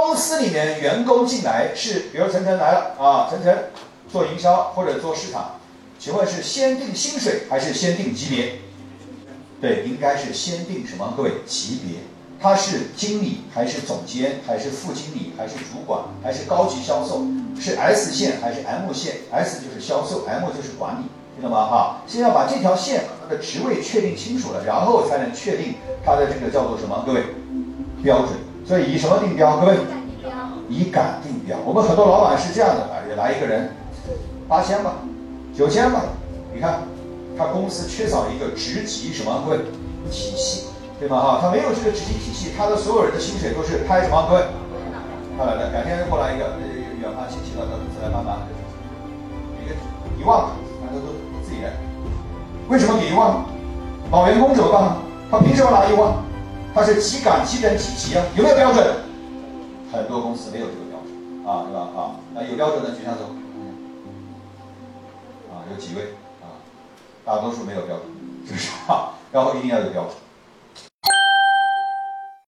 公司里面员工进来是，比如晨晨来了啊，晨晨做营销或者做市场，请问是先定薪水还是先定级别？对，应该是先定什么？各位，级别。他是经理还是总监还是副经理还是主管还是高级销售？是 S 线还是 M 线？S 就是销售，M 就是管理，听懂吗？哈，先要把这条线它的职位确定清楚了，然后才能确定它的这个叫做什么？各位，标准。所以以什么定标？各位，以感定标。我们很多老板是这样的，啊，来一个人，八千吧，九千吧，你看，他公司缺少一个职级什么？各位，体系。对吗？哈，他没有这个职级体系，他的所有人的薪水都是拍什么？各位，他来的，改天过来一个远方亲戚到到公司来帮忙，给个一万吧，反正都自己人。为什么给一万？老员工怎么办？他凭什么拿一万？它是几杆几等几级啊？有没有标准？很多公司没有这个标准啊，对吧？啊，那有标准的举下手。啊，有几位啊？大多数没有标准，是不是啊？然后一定要有标准。